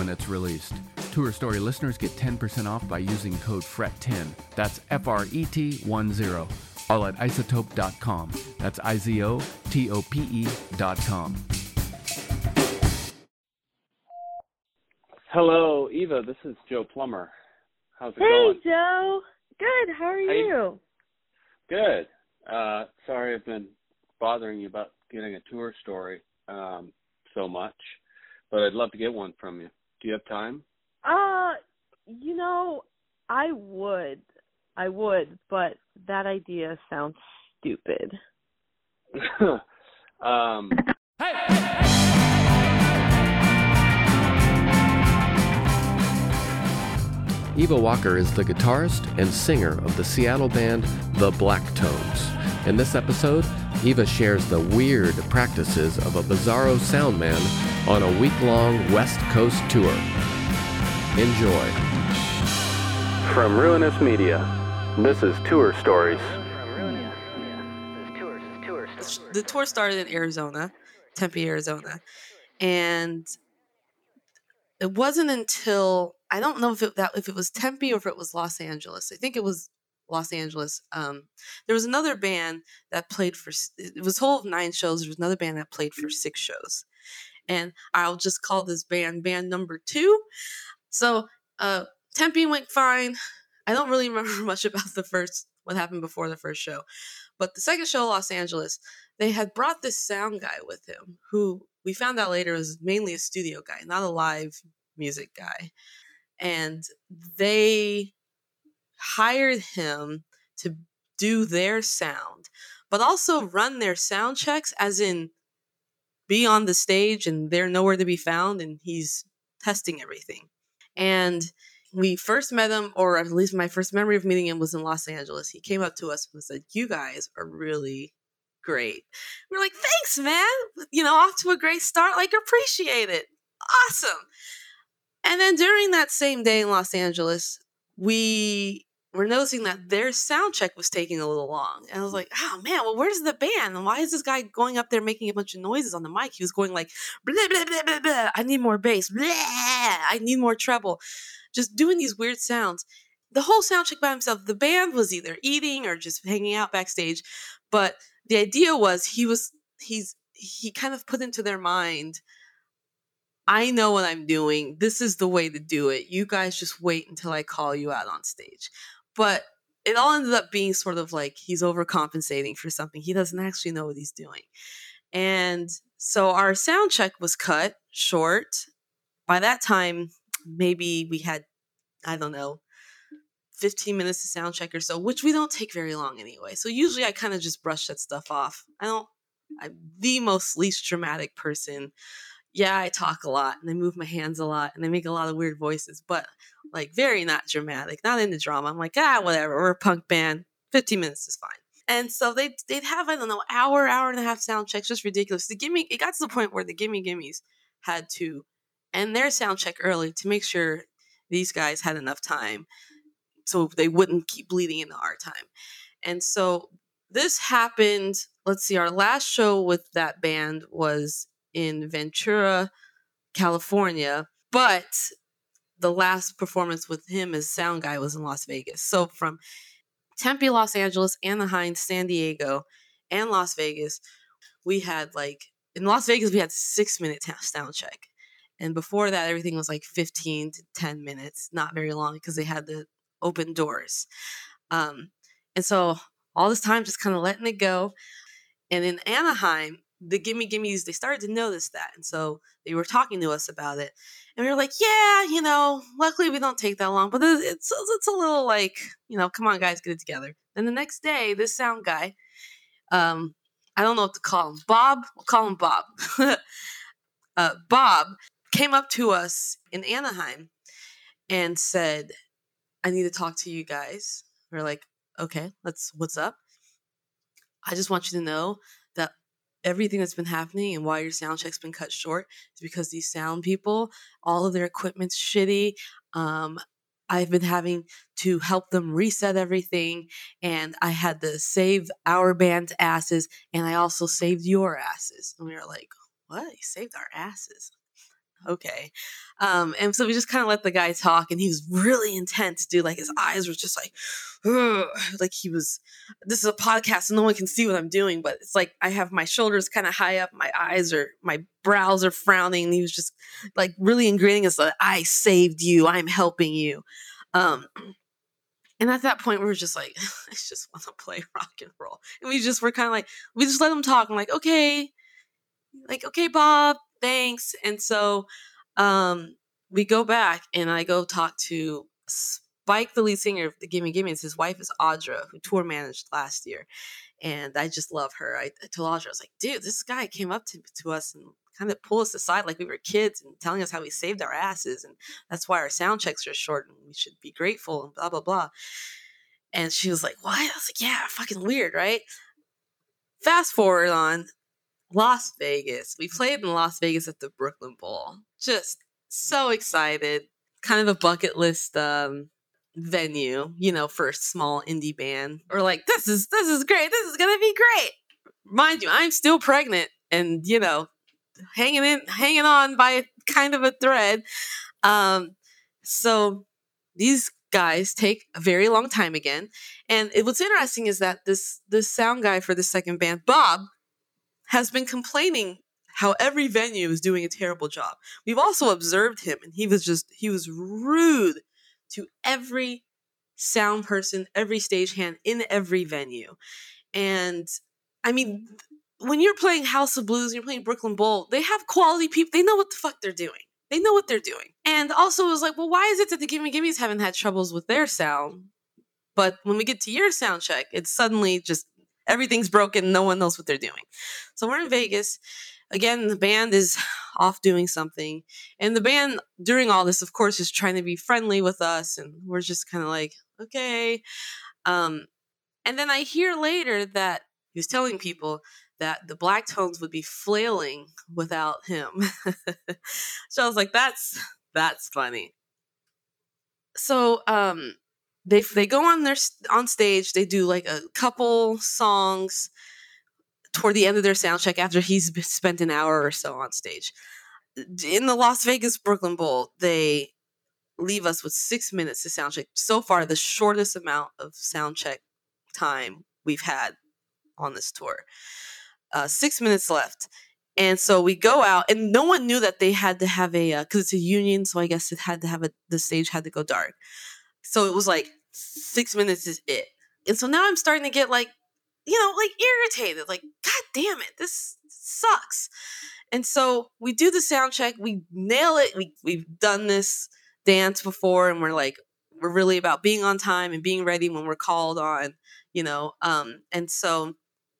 when it's released. Tour Story listeners get 10% off by using code FRET10. That's F R E T 1 0. All at izotope.com. That's I Z O T O P E.com. Hello, Eva. This is Joe Plummer. How's it Hey, going? Hey, Joe. Good. How are How you- you? Good. Uh, sorry I've been bothering you about getting a tour story um, so much, but I'd love to get one from you. Do you have time? Uh, you know, I would. I would, but that idea sounds stupid. um, Hey. Eva Walker is the guitarist and singer of the Seattle band The Black Tones. In this episode, Eva shares the weird practices of a bizarro sound man on a week long West Coast tour. Enjoy. From Ruinous Media, this is Tour Stories. the tour started in Arizona, Tempe, Arizona, and it wasn't until I don't know if it that if it was Tempe or if it was Los Angeles. I think it was Los Angeles. Um, there was another band that played for it was whole of nine shows. There was another band that played for six shows, and I'll just call this band band number two. So uh, Tempe went fine. I don't really remember much about the first what happened before the first show, but the second show, Los Angeles, they had brought this sound guy with him who we found out later was mainly a studio guy, not a live music guy. And they hired him to do their sound, but also run their sound checks, as in be on the stage and they're nowhere to be found, and he's testing everything. And we first met him, or at least my first memory of meeting him was in Los Angeles. He came up to us and said, You guys are really great. We're like, Thanks, man. You know, off to a great start. Like, appreciate it. Awesome. And then during that same day in Los Angeles, we were noticing that their sound check was taking a little long. And I was like, oh man, well, where's the band? And why is this guy going up there making a bunch of noises on the mic? He was going like, blah, blah, blah, blah, blah. I need more bass. Blah, I need more treble. Just doing these weird sounds. The whole sound check by himself, the band was either eating or just hanging out backstage. But the idea was he was, he's, he kind of put into their mind, I know what I'm doing. This is the way to do it. You guys just wait until I call you out on stage. But it all ended up being sort of like he's overcompensating for something. He doesn't actually know what he's doing. And so our sound check was cut short. By that time, maybe we had, I don't know, 15 minutes to sound check or so, which we don't take very long anyway. So usually I kind of just brush that stuff off. I don't, I'm the most least dramatic person. Yeah, I talk a lot and I move my hands a lot and I make a lot of weird voices, but like very not dramatic, not into drama. I'm like, ah, whatever. We're a punk band. 15 minutes is fine. And so they they'd have I don't know hour hour and a half sound checks, just ridiculous. The gimme it got to the point where the gimme gimmes had to end their sound check early to make sure these guys had enough time so they wouldn't keep bleeding into our time. And so this happened. Let's see, our last show with that band was in Ventura, California, but the last performance with him as sound guy was in Las Vegas. So from Tempe, Los Angeles, Anaheim, San Diego, and Las Vegas, we had like in Las Vegas we had six minute sound check, and before that everything was like fifteen to ten minutes, not very long because they had the open doors, um, and so all this time just kind of letting it go, and in Anaheim the gimme gimmies they started to notice that and so they were talking to us about it and we were like yeah you know luckily we don't take that long but it's it's a little like you know come on guys get it together. Then the next day this sound guy um i don't know what to call him bob we'll call him bob uh, bob came up to us in anaheim and said i need to talk to you guys. We we're like okay let's what's up? I just want you to know everything that's been happening and why your sound check's been cut short is because these sound people, all of their equipment's shitty. Um, I've been having to help them reset everything, and I had to save our band's asses, and I also saved your asses. And we were like, "What? You saved our asses?" Okay. Um, and so we just kind of let the guy talk, and he was really intense, dude. Like his eyes were just like, like he was. This is a podcast, so no one can see what I'm doing, but it's like I have my shoulders kind of high up, my eyes are, my brows are frowning, and he was just like really ingraining us like, "I saved you, I'm helping you." Um, and at that point, we were just like, I just want to play rock and roll, and we just were kind of like, we just let him talk. I'm like, okay, like okay, Bob, thanks. And so um, we go back and I go talk to Spike, the lead singer of the Gimme Gimme. His wife is Audra, who tour managed last year. And I just love her. I, I told Audra, I was like, dude, this guy came up to, to us and kind of pulled us aside like we were kids and telling us how we saved our asses. And that's why our sound checks are short and we should be grateful and blah, blah, blah. And she was like, what? I was like, yeah, fucking weird, right? Fast forward on, Las Vegas. We played in Las Vegas at the Brooklyn Bowl. Just so excited. Kind of a bucket list um, venue, you know, for a small indie band. We're like, this is this is great. This is gonna be great. Mind you, I'm still pregnant and you know, hanging in hanging on by kind of a thread. Um, so these guys take a very long time again. And it, what's interesting is that this this sound guy for the second band, Bob, has been complaining how every venue is doing a terrible job. We've also observed him, and he was just, he was rude to every sound person, every stagehand in every venue. And I mean, when you're playing House of Blues, you're playing Brooklyn Bowl, they have quality people. They know what the fuck they're doing. They know what they're doing. And also, it was like, well, why is it that the Gimme Gimmes haven't had troubles with their sound? But when we get to your sound check, it's suddenly just everything's broken. No one knows what they're doing. So we're in Vegas. Again, the band is off doing something. And the band, during all this, of course, is trying to be friendly with us. And we're just kind of like, okay. Um, and then I hear later that he was telling people that the black tones would be flailing without him. so I was like, that's that's funny. So um they they go on their on stage they do like a couple songs toward the end of their sound check after he's spent an hour or so on stage. In the las vegas brooklyn bowl they leave us with six minutes to sound check. So far the shortest amount of sound check time we've had on this tour. Uh, six minutes left. And so we go out and no one knew that they had to have a because uh, it's a union so i guess it had to have a the stage had to go dark so it was like six minutes is it. And so now I'm starting to get like, you know, like irritated. Like, God damn it, this sucks. And so we do the sound check, we nail it. We we've done this dance before, and we're like, we're really about being on time and being ready when we're called on, you know. Um, and so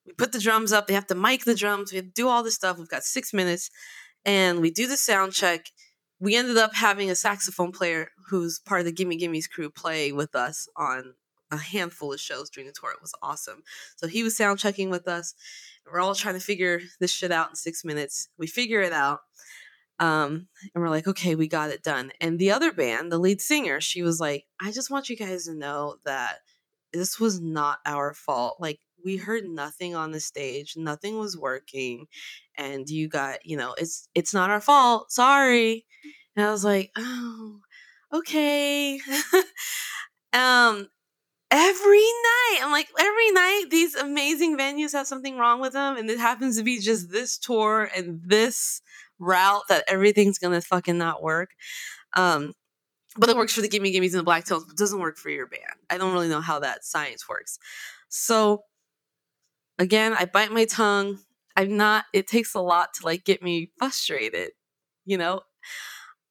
we put the drums up. They have to mic the drums. We have to do all this stuff. We've got six minutes, and we do the sound check. We ended up having a saxophone player who's part of the Gimme Gimme's crew play with us on a handful of shows during the tour. It was awesome. So he was sound checking with us. We're all trying to figure this shit out in six minutes. We figure it out. Um, and we're like, okay, we got it done. And the other band, the lead singer, she was like, I just want you guys to know that this was not our fault. Like, we heard nothing on the stage, nothing was working, and you got, you know, it's it's not our fault. Sorry. And I was like, oh, okay. um, every night. I'm like, every night these amazing venues have something wrong with them, and it happens to be just this tour and this route that everything's gonna fucking not work. Um, but it works for the Gimme Gimmes and the Black Tones, but doesn't work for your band. I don't really know how that science works. So again, I bite my tongue. I'm not, it takes a lot to like get me frustrated, you know?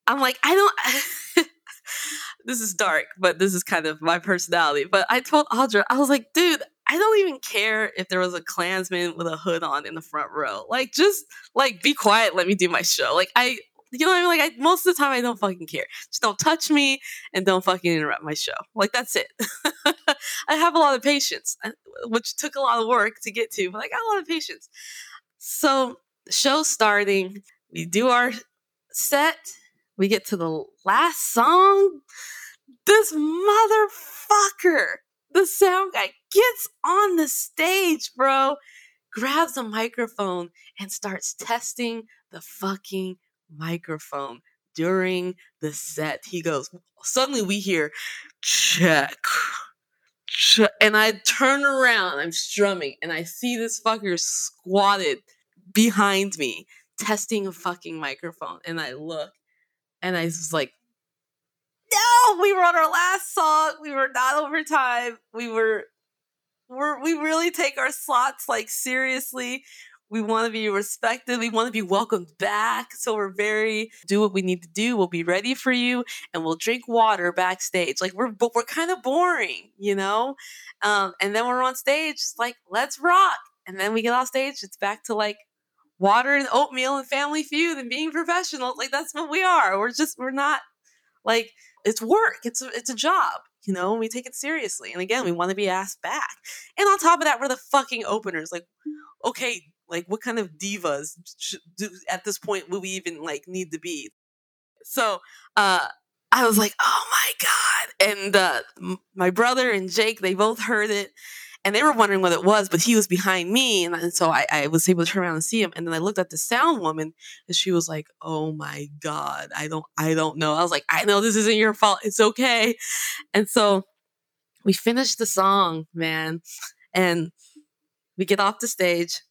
I'm like, I don't this is dark, but this is kind of my personality. But I told Audra, I was like, dude, I don't even care if there was a Klansman with a hood on in the front row. Like, just like be quiet, let me do my show. Like, I, you know what I mean? Like, I, most of the time, I don't fucking care. Just don't touch me and don't fucking interrupt my show. Like, that's it. I have a lot of patience, uh, which took a lot of work to get to, but I got a lot of patience. So, show starting. We do our set we get to the last song. This motherfucker, the sound guy, gets on the stage, bro, grabs a microphone and starts testing the fucking microphone during the set. He goes, suddenly we hear, check. check. And I turn around, I'm strumming, and I see this fucker squatted behind me, testing a fucking microphone. And I look, and I was like, no, we were on our last song. We were not over time. We were, we're, we really take our slots like seriously. We want to be respected. We want to be welcomed back. So we're very do what we need to do. We'll be ready for you, and we'll drink water backstage. Like we're, we're kind of boring, you know. Um, and then we're on stage, like let's rock. And then we get off stage. It's back to like water and oatmeal and family feud and being professional like that's what we are we're just we're not like it's work it's a, it's a job you know we take it seriously and again we want to be asked back and on top of that we're the fucking openers like okay like what kind of divas do, at this point will we even like need to be so uh i was like oh my god and uh my brother and jake they both heard it and they were wondering what it was, but he was behind me, and, and so I, I, was able to turn around and see him. And then I looked at the sound woman, and she was like, "Oh my god, I don't, I don't know." I was like, "I know this isn't your fault. It's okay." And so we finished the song, man, and we get off the stage.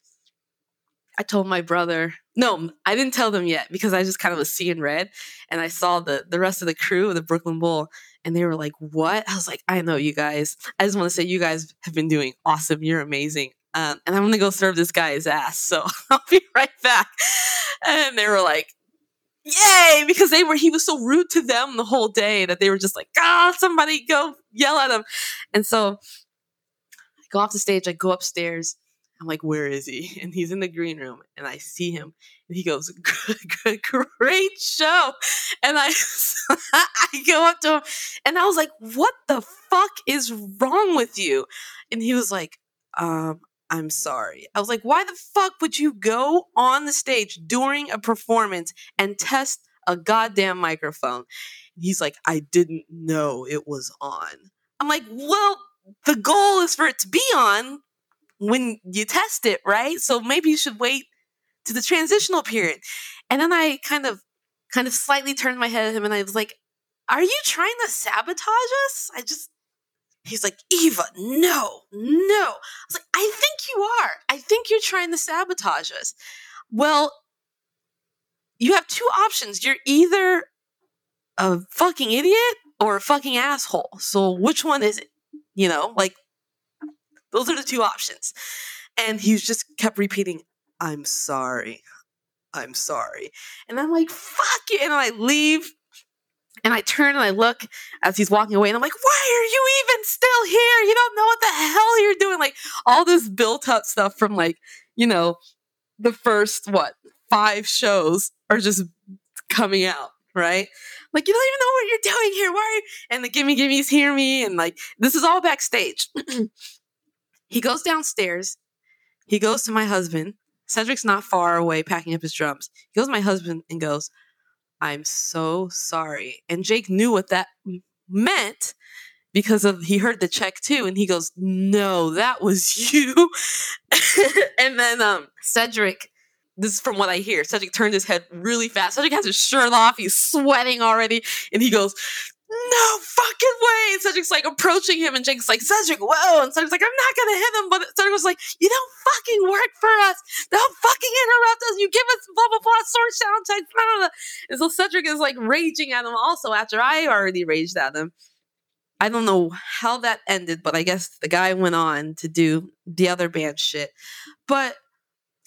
I told my brother, no, I didn't tell them yet because I just kind of was seeing red, and I saw the the rest of the crew of the Brooklyn Bowl, and they were like, What? I was like, I know you guys. I just want to say you guys have been doing awesome. You're amazing. Um, and I'm to go serve this guy his ass. So I'll be right back. And they were like, Yay! Because they were, he was so rude to them the whole day that they were just like, Ah, somebody go yell at him. And so I go off the stage, I go upstairs. I'm like, where is he? And he's in the green room, and I see him, and he goes, good, good, great show. And I, I go up to him, and I was like, what the fuck is wrong with you? And he was like, um, I'm sorry. I was like, why the fuck would you go on the stage during a performance and test a goddamn microphone? He's like, I didn't know it was on. I'm like, well, the goal is for it to be on when you test it, right? So maybe you should wait to the transitional period. And then I kind of kind of slightly turned my head at him and I was like, Are you trying to sabotage us? I just He's like, Eva, no, no. I was like, I think you are. I think you're trying to sabotage us. Well, you have two options. You're either a fucking idiot or a fucking asshole. So which one is it? You know, like those are the two options. And he just kept repeating, I'm sorry. I'm sorry. And I'm like, fuck it. And I leave. And I turn and I look as he's walking away, and I'm like, why are you even still here? You don't know what the hell you're doing. Like all this built up stuff from like, you know, the first, what, five shows are just coming out, right? Like, you don't even know what you're doing here. Why? And the gimme gimmes hear me. And like, this is all backstage. he goes downstairs. He goes to my husband. Cedric's not far away packing up his drums. He goes to my husband and goes, I'm so sorry. And Jake knew what that meant because of he heard the check too and he goes no that was you and then um cedric this is from what i hear cedric turned his head really fast cedric has his shirt off he's sweating already and he goes no fucking way. And Cedric's like approaching him, and Jake's like, Cedric, whoa. And Cedric's like, I'm not gonna hit him. But Cedric was like, You don't fucking work for us. Don't fucking interrupt us. You give us blah blah blah sword sound check. Blah, blah, blah. And so Cedric is like raging at him also after I already raged at him. I don't know how that ended, but I guess the guy went on to do the other band shit. But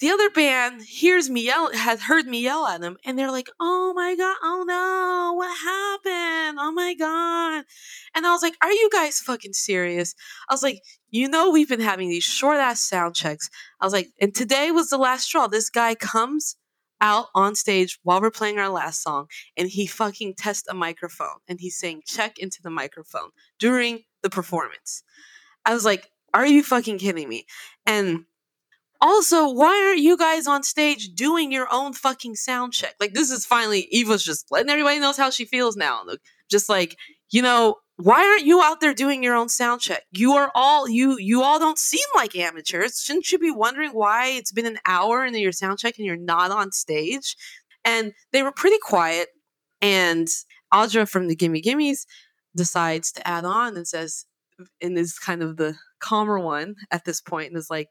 the other band hears me yell, has heard me yell at them, and they're like, "Oh my god, oh no, what happened? Oh my god!" And I was like, "Are you guys fucking serious?" I was like, "You know, we've been having these short ass sound checks." I was like, "And today was the last straw. This guy comes." Out on stage while we're playing our last song, and he fucking tests a microphone and he's saying check into the microphone during the performance. I was like, are you fucking kidding me? And also, why aren't you guys on stage doing your own fucking sound check? Like, this is finally Eva's just letting everybody knows how she feels now. Just like, you know, why aren't you out there doing your own sound check? You are all you you all don't seem like amateurs. Shouldn't you be wondering why it's been an hour into your sound check and you're not on stage? And they were pretty quiet. And Audra from the Gimme Gimmes decides to add on and says, and is kind of the calmer one at this point, and is like,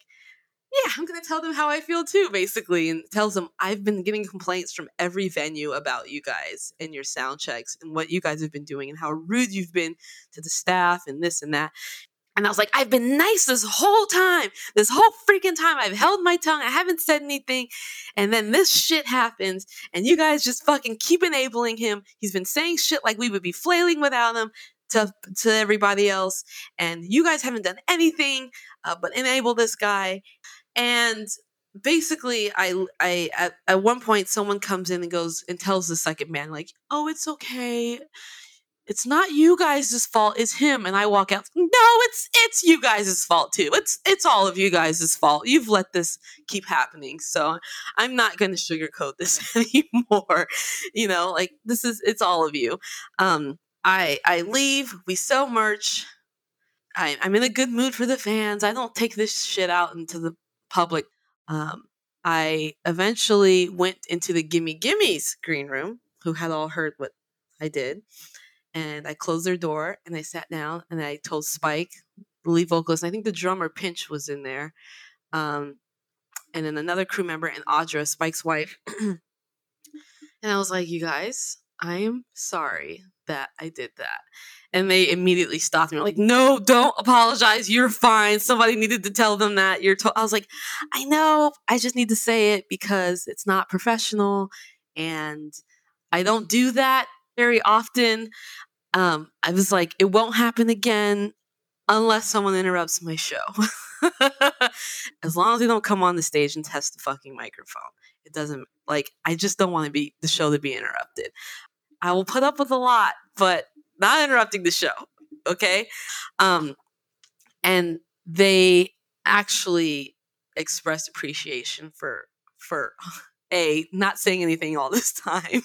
yeah, I'm going to tell them how I feel too, basically. And tells them, I've been getting complaints from every venue about you guys and your sound checks and what you guys have been doing and how rude you've been to the staff and this and that. And I was like, I've been nice this whole time. This whole freaking time. I've held my tongue. I haven't said anything. And then this shit happens. And you guys just fucking keep enabling him. He's been saying shit like we would be flailing without him to, to everybody else. And you guys haven't done anything uh, but enable this guy and basically i i at, at one point someone comes in and goes and tells the second man like oh it's okay. It's not you guys' fault it's him. And i walk out no it's it's you guys' fault too. It's it's all of you guys' fault. You've let this keep happening. So i'm not going to sugarcoat this anymore. You know like this is it's all of you. Um i i leave we sell merch. I, i'm in a good mood for the fans. I don't take this shit out into the public. Um, I eventually went into the Gimme Gimmes green room, who had all heard what I did. And I closed their door and I sat down and I told Spike, the lead vocalist, I think the drummer Pinch was in there. Um, and then another crew member and Audra, Spike's wife. and I was like, you guys, I am sorry that I did that and they immediately stopped me. Like, no, don't apologize. You're fine. Somebody needed to tell them that. You're. To-. I was like, I know. I just need to say it because it's not professional, and I don't do that very often. Um, I was like, it won't happen again unless someone interrupts my show. as long as they don't come on the stage and test the fucking microphone, it doesn't like. I just don't want to be the show to be interrupted. I will put up with a lot, but not interrupting the show. Okay. Um, and they actually expressed appreciation for for a not saying anything all this time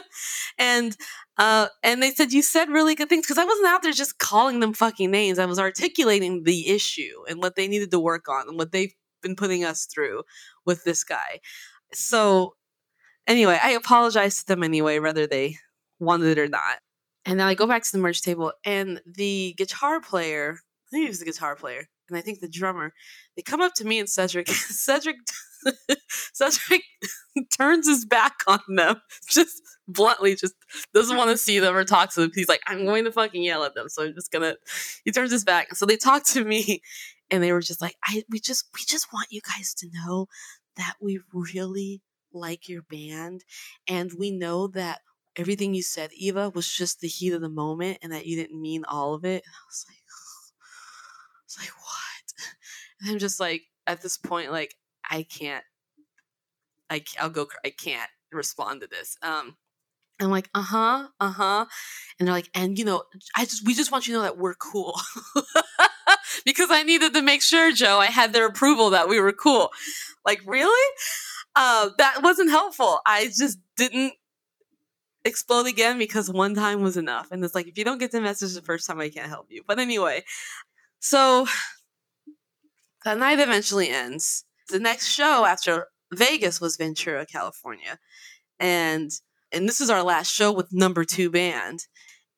and uh and they said you said really good things because i wasn't out there just calling them fucking names i was articulating the issue and what they needed to work on and what they've been putting us through with this guy so anyway i apologize to them anyway whether they wanted or not and then I go back to the merch table, and the guitar player, I think he was the guitar player, and I think the drummer, they come up to me and Cedric. Cedric, Cedric turns his back on them, just bluntly, just doesn't want to see them or talk to them. He's like, I'm going to fucking yell at them, so I'm just gonna. He turns his back, so they talk to me, and they were just like, I, we just, we just want you guys to know that we really like your band, and we know that everything you said, Eva, was just the heat of the moment and that you didn't mean all of it. And I was like, I was like, what? And I'm just like, at this point, like, I can't, I, I'll go, I can't respond to this. Um, I'm like, uh huh, uh huh. And they're like, and you know, I just, we just want you to know that we're cool. because I needed to make sure, Joe, I had their approval that we were cool. Like, really? Uh, that wasn't helpful. I just didn't explode again because one time was enough. And it's like, if you don't get the message the first time, I can't help you. But anyway, so that night eventually ends. The next show after Vegas was Ventura, California. And and this is our last show with number two band.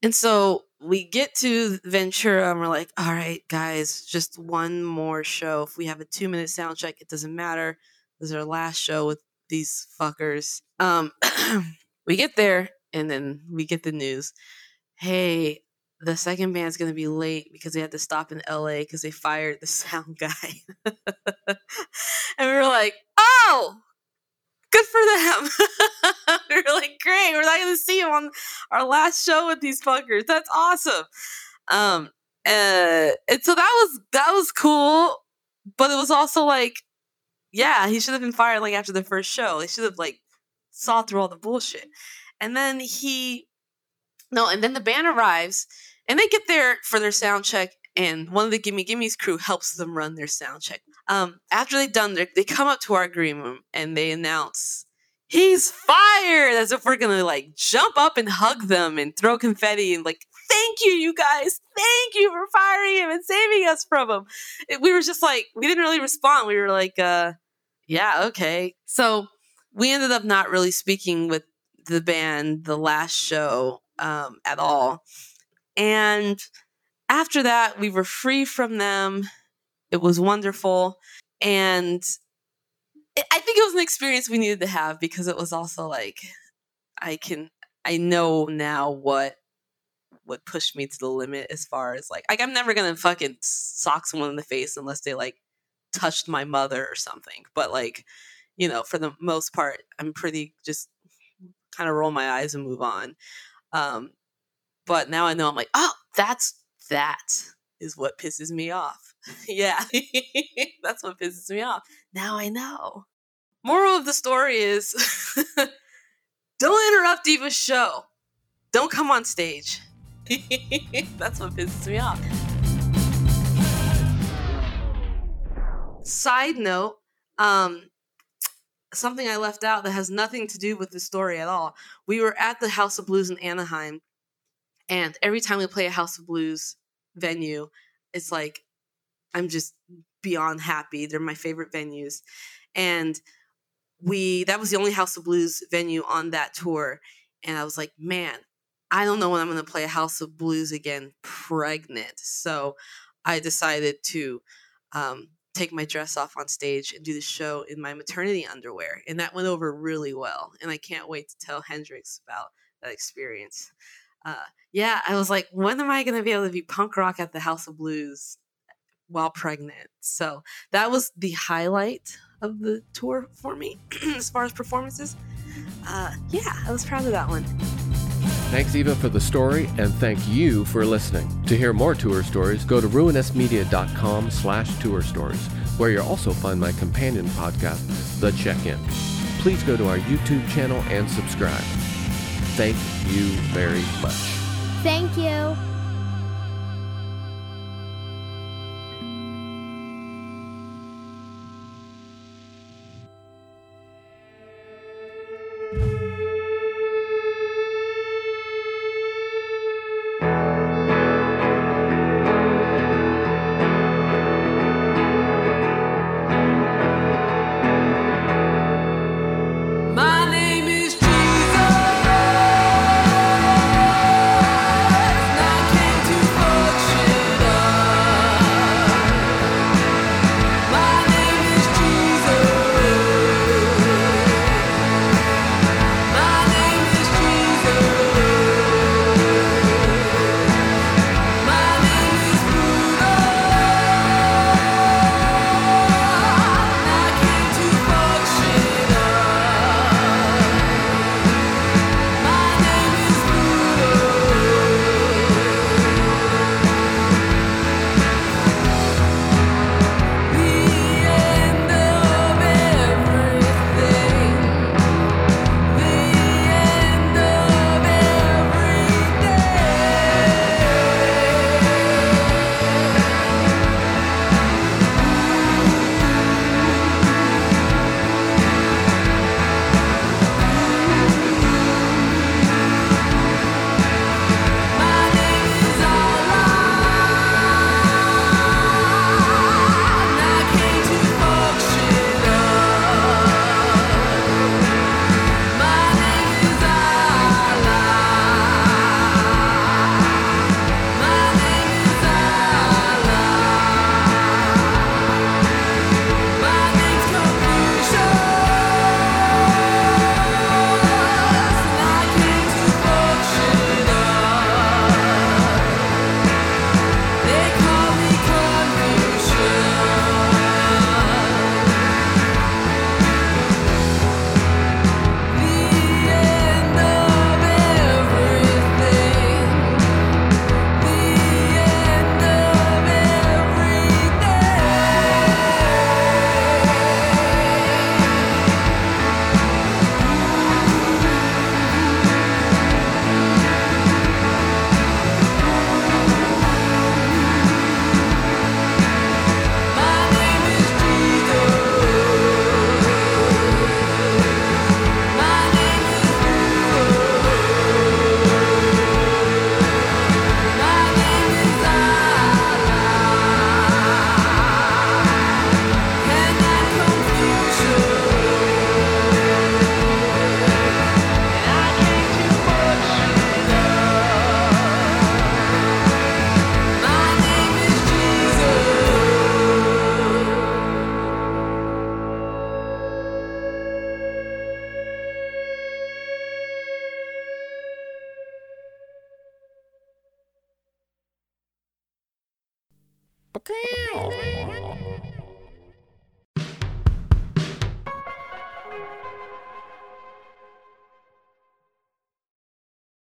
And so we get to Ventura and we're like, all right, guys, just one more show. If we have a two minute sound check, it doesn't matter. This is our last show with these fuckers. Um, we get there and then we get the news. Hey, the second band's going to be late because they had to stop in LA because they fired the sound guy. and we were like, oh, good for them. we were like, great. We're not going to see them on our last show with these fuckers. That's awesome. Um, uh, and so that was that was cool, but it was also like, yeah, he should have been fired like after the first show. They should have like saw through all the bullshit. And then he, no, and then the band arrives and they get there for their sound check. And one of the Gimme Gimme's crew helps them run their sound check. Um, after they've done their, they come up to our green room and they announce, he's fired, as if we're gonna like jump up and hug them and throw confetti and like, thank you, you guys, thank you for firing him and saving us from him. We were just like, we didn't really respond. We were like, uh, yeah, okay. So we ended up not really speaking with the band the last show um, at all. And after that, we were free from them. It was wonderful. And it, I think it was an experience we needed to have because it was also like, I can, I know now what would push me to the limit as far as like, like I'm never gonna fucking sock someone in the face unless they like touched my mother or something. But like, you know, for the most part, I'm pretty just kind of roll my eyes and move on. Um, but now I know I'm like, oh, that's that is what pisses me off. yeah, that's what pisses me off. Now I know. Moral of the story is don't interrupt Eva's show. Don't come on stage. that's what pisses me off. Side note, um, something I left out that has nothing to do with the story at all. We were at the House of Blues in Anaheim, and every time we play a House of Blues venue, it's like I'm just beyond happy. They're my favorite venues. And we that was the only House of Blues venue on that tour. And I was like, man, I don't know when I'm gonna play a House of Blues again pregnant. So I decided to um, take my dress off on stage and do the show in my maternity underwear. And that went over really well. And I can't wait to tell Hendrix about that experience. Uh, yeah, I was like, when am I going to be able to be punk rock at the House of Blues while pregnant? So that was the highlight of the tour for me as far as performances. Uh, yeah, I was proud of that one. Thanks, Eva, for the story, and thank you for listening. To hear more tour stories, go to ruinousmedia.com slash tour stories, where you'll also find my companion podcast, The Check-In. Please go to our YouTube channel and subscribe. Thank you very much. Thank you.